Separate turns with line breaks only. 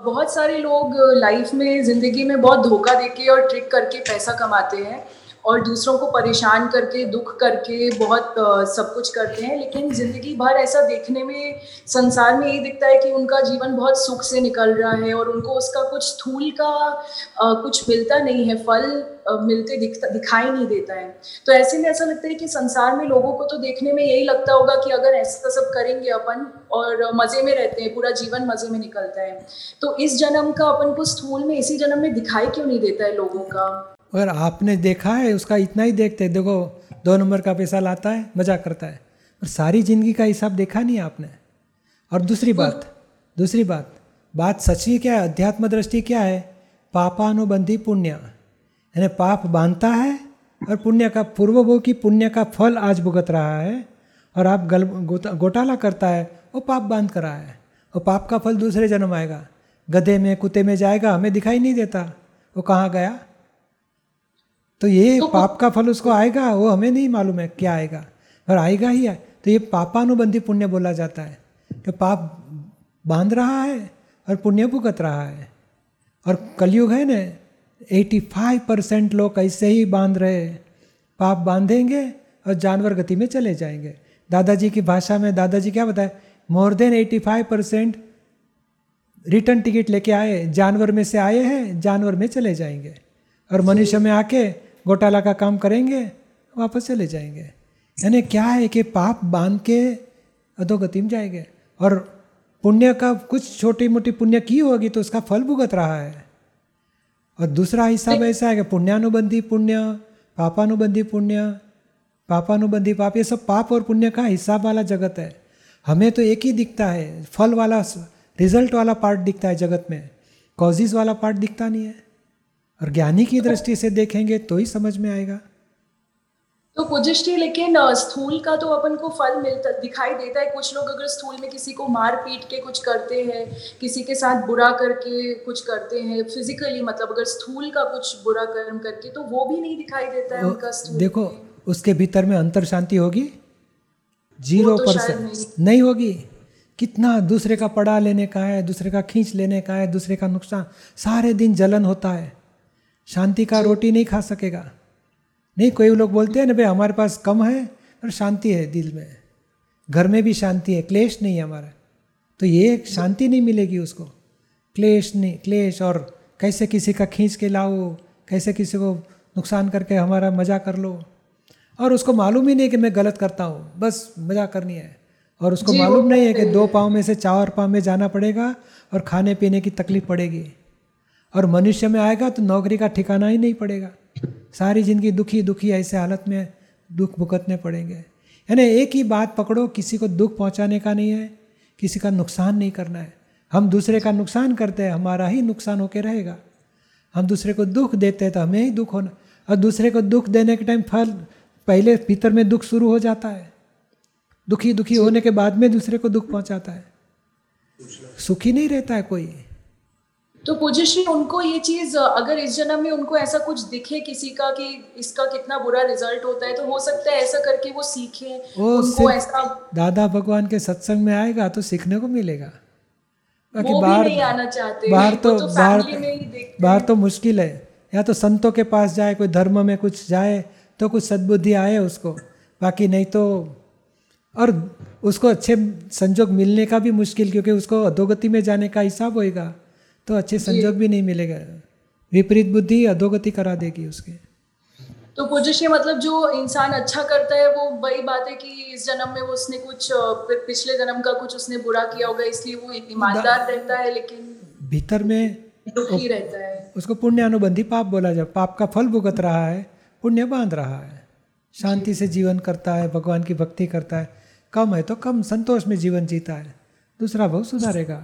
बहुत सारे लोग लाइफ में, ज़िंदगी में बहुत धोखा देके और ट्रिक करके पैसा कमाते हैं। और दूसरों को परेशान करके, दुख करके बहुत सब कुछ करते हैं, लेकिन ज़िंदगी भर ऐसा देखने में, संसार में यही दिखता है कि उनका जीवन बहुत सुख से निकल रहा है और उनको उसका कुछ स्थूल का कुछ मिलता नहीं है, फल मिलते दिखता, दिखाई नहीं देता है। तो ऐसे में ऐसा लगता है कि संसार में लोगों को तो देखने में यही लगता होगा कि अगर ऐसा सब करेंगे अपन और मज़े में रहते हैं, पूरा जीवन मज़े में निकलता है तो इस जन्म का अपन को स्थूल में, इसी जन्म में दिखाई क्यों नहीं देता है लोगों का?
अगर आपने देखा है उसका इतना ही देखते देखो दो नंबर का पैसा लाता है मज़ा करता है। और सारी ज़िंदगी का हिसाब देखा नहीं आपने। और दूसरी बात दूसरी बात बात सच्ची क्या है अध्यात्म दृष्टि क्या है? पापानुबंधी पुण्य। यानी पाप बांधता है और पुण्य का पूर्व की पुण्य का फल आज भुगत रहा है। और आप गल घोटाला करता है वो पाप बाँध कर रहा है। वो पाप का फल दूसरे जन्म आएगा। गधे में कुत्ते में जाएगा हमें दिखाई नहीं देता। वो कहाँ गया? तो ये तो पाप का फल उसको आएगा वो हमें नहीं मालूम है क्या आएगा। पर आएगा ही है। तो ये पापानुबंधी पुण्य बोला जाता है कि पाप बाँध रहा है और पुण्य भुगत रहा है। और कलयुग है ना 85 परसेंट लोग ऐसे ही बाँध रहे पाप बांधेंगे और जानवर गति में चले जाएँगे। दादाजी की भाषा में दादाजी क्या बताए more than 85 percent return ticket लेके आए जानवर में से आए हैं जानवर में चले जाएँगे। और मनुष्य में आके घोटाला का काम करेंगे वापस चले जाएँगे। यानी क्या है कि पाप बाँध के अधोगति में जाएँगे। और पुण्य का कुछ छोटी मोटी पुण्य की होगी तो उसका फल भुगत रहा है। और दूसरा हिसाब ऐसा है कि पुण्यानुबंधी पुण्य पापानुबंधी पुण्य पापानुबंधी पाप ये सब पाप और पुण्य का हिसाब वाला जगत है। हमें तो एक ही दिखता है फल वाला रिज़ल्ट वाला पार्ट दिखता है जगत में। कॉजिज वाला पार्ट दिखता नहीं है। और ज्ञानी की दृष्टि से देखेंगे तो ही समझ में आएगा।
तो पुजिष्टि लेकिन स्थूल का तो अपन को फल मिलता दिखाई देता है। कुछ लोग अगर स्थूल में किसी को मार पीट के कुछ करते हैं किसी के साथ बुरा करके कुछ करते हैं फिजिकली मतलब अगर स्थूल का कुछ बुरा कर्म करके तो वो भी नहीं दिखाई देता है उनका स्थूल।
देखो उसके भीतर में अंतर शांति होगी? ज़ीरो तो परसेंट नहीं।, नहीं होगी। कितना दूसरे का पड़ा लेने का है दूसरे का खींच लेने का है दूसरे का नुकसान सारे दिन जलन होता है। शांति का रोटी नहीं खा सकेगा। नहीं कोई लोग बोलते हैं ना भाई हमारे पास कम है और शांति है दिल में। घर में भी शांति है क्लेश नहीं है हमारा। तो ये शांति नहीं मिलेगी उसको। क्लेश नहीं क्लेश और कैसे किसी का खींच के लाओ कैसे किसी को नुकसान करके हमारा मज़ा कर लो। और उसको मालूम ही नहीं कि मैं गलत करता हूँ। बस मज़ा करनी है। और उसको मालूम नहीं है कि दो पाँव में से चार पाँव में जाना पड़ेगा और खाने पीने की तकलीफ़ पड़ेगी। और मनुष्य में आएगा तो नौकरी का ठिकाना ही नहीं पड़ेगा। सारी ज़िंदगी दुखी दुखी ऐसे हालत में दुख भुगतने पड़ेंगे। यानी एक ही बात पकड़ो, किसी को दुख पहुँचाने का नहीं है, किसी का नुकसान नहीं करना है। हम दूसरे का नुकसान करते हैं, हमारा ही नुकसान होके रहेगा। हम दूसरे को दुख देते हैं तो हमें ही दुख होना। और दूसरे को दुख देने के टाइम फल पहले भीतर में दुख शुरू हो जाता है। दुखी दुखी होने के बाद में दूसरे को दुख पहुंचाता है। सुखी नहीं रहता है कोई।
तो पूजश्री उनको ये चीज़ अगर इस जन्म में उनको ऐसा कुछ दिखे किसी का कि इसका कितना बुरा रिज़ल्ट होता है तो हो सकता है ऐसा करके वो सीखे वो उनको ऐसा
दादा भगवान के सत्संग में आएगा तो सीखने को मिलेगा।
बाकी बाहर नहीं आना चाहते
बाहर तो, तो बाहर बाहर तो मुश्किल है। या तो संतों के पास जाए कोई धर्म में कुछ जाए तो कुछ सद्बुद्धि आए उसको। बाकी नहीं तो और उसको अच्छे संजोग मिलने का भी मुश्किल क्योंकि उसको अधोगति में जाने का हिसाब होएगा। तो अच्छे संजोग भी नहीं मिलेगा। विपरीत बुद्धि अधोगति करा देगी उसके।
तो पूज्य मतलब जो इंसान अच्छा करता है वो वही बात है कि इस जन्म में वो उसने कुछ पिछले जन्म का कुछ उसने बुरा किया होगा इसलिए वो ईमानदार रहता है लेकिन
भीतर में
दुखी रहता है।
उसको पुण्य अनुबंधी पाप बोला जाए पाप का फल भुगत रहा है पुण्य बाँध रहा है। शांति से जीवन करता है भगवान की भक्ति करता है। कम है तो कम संतोष में जीवन जीता है। दूसरा बहुत सुधारेगा।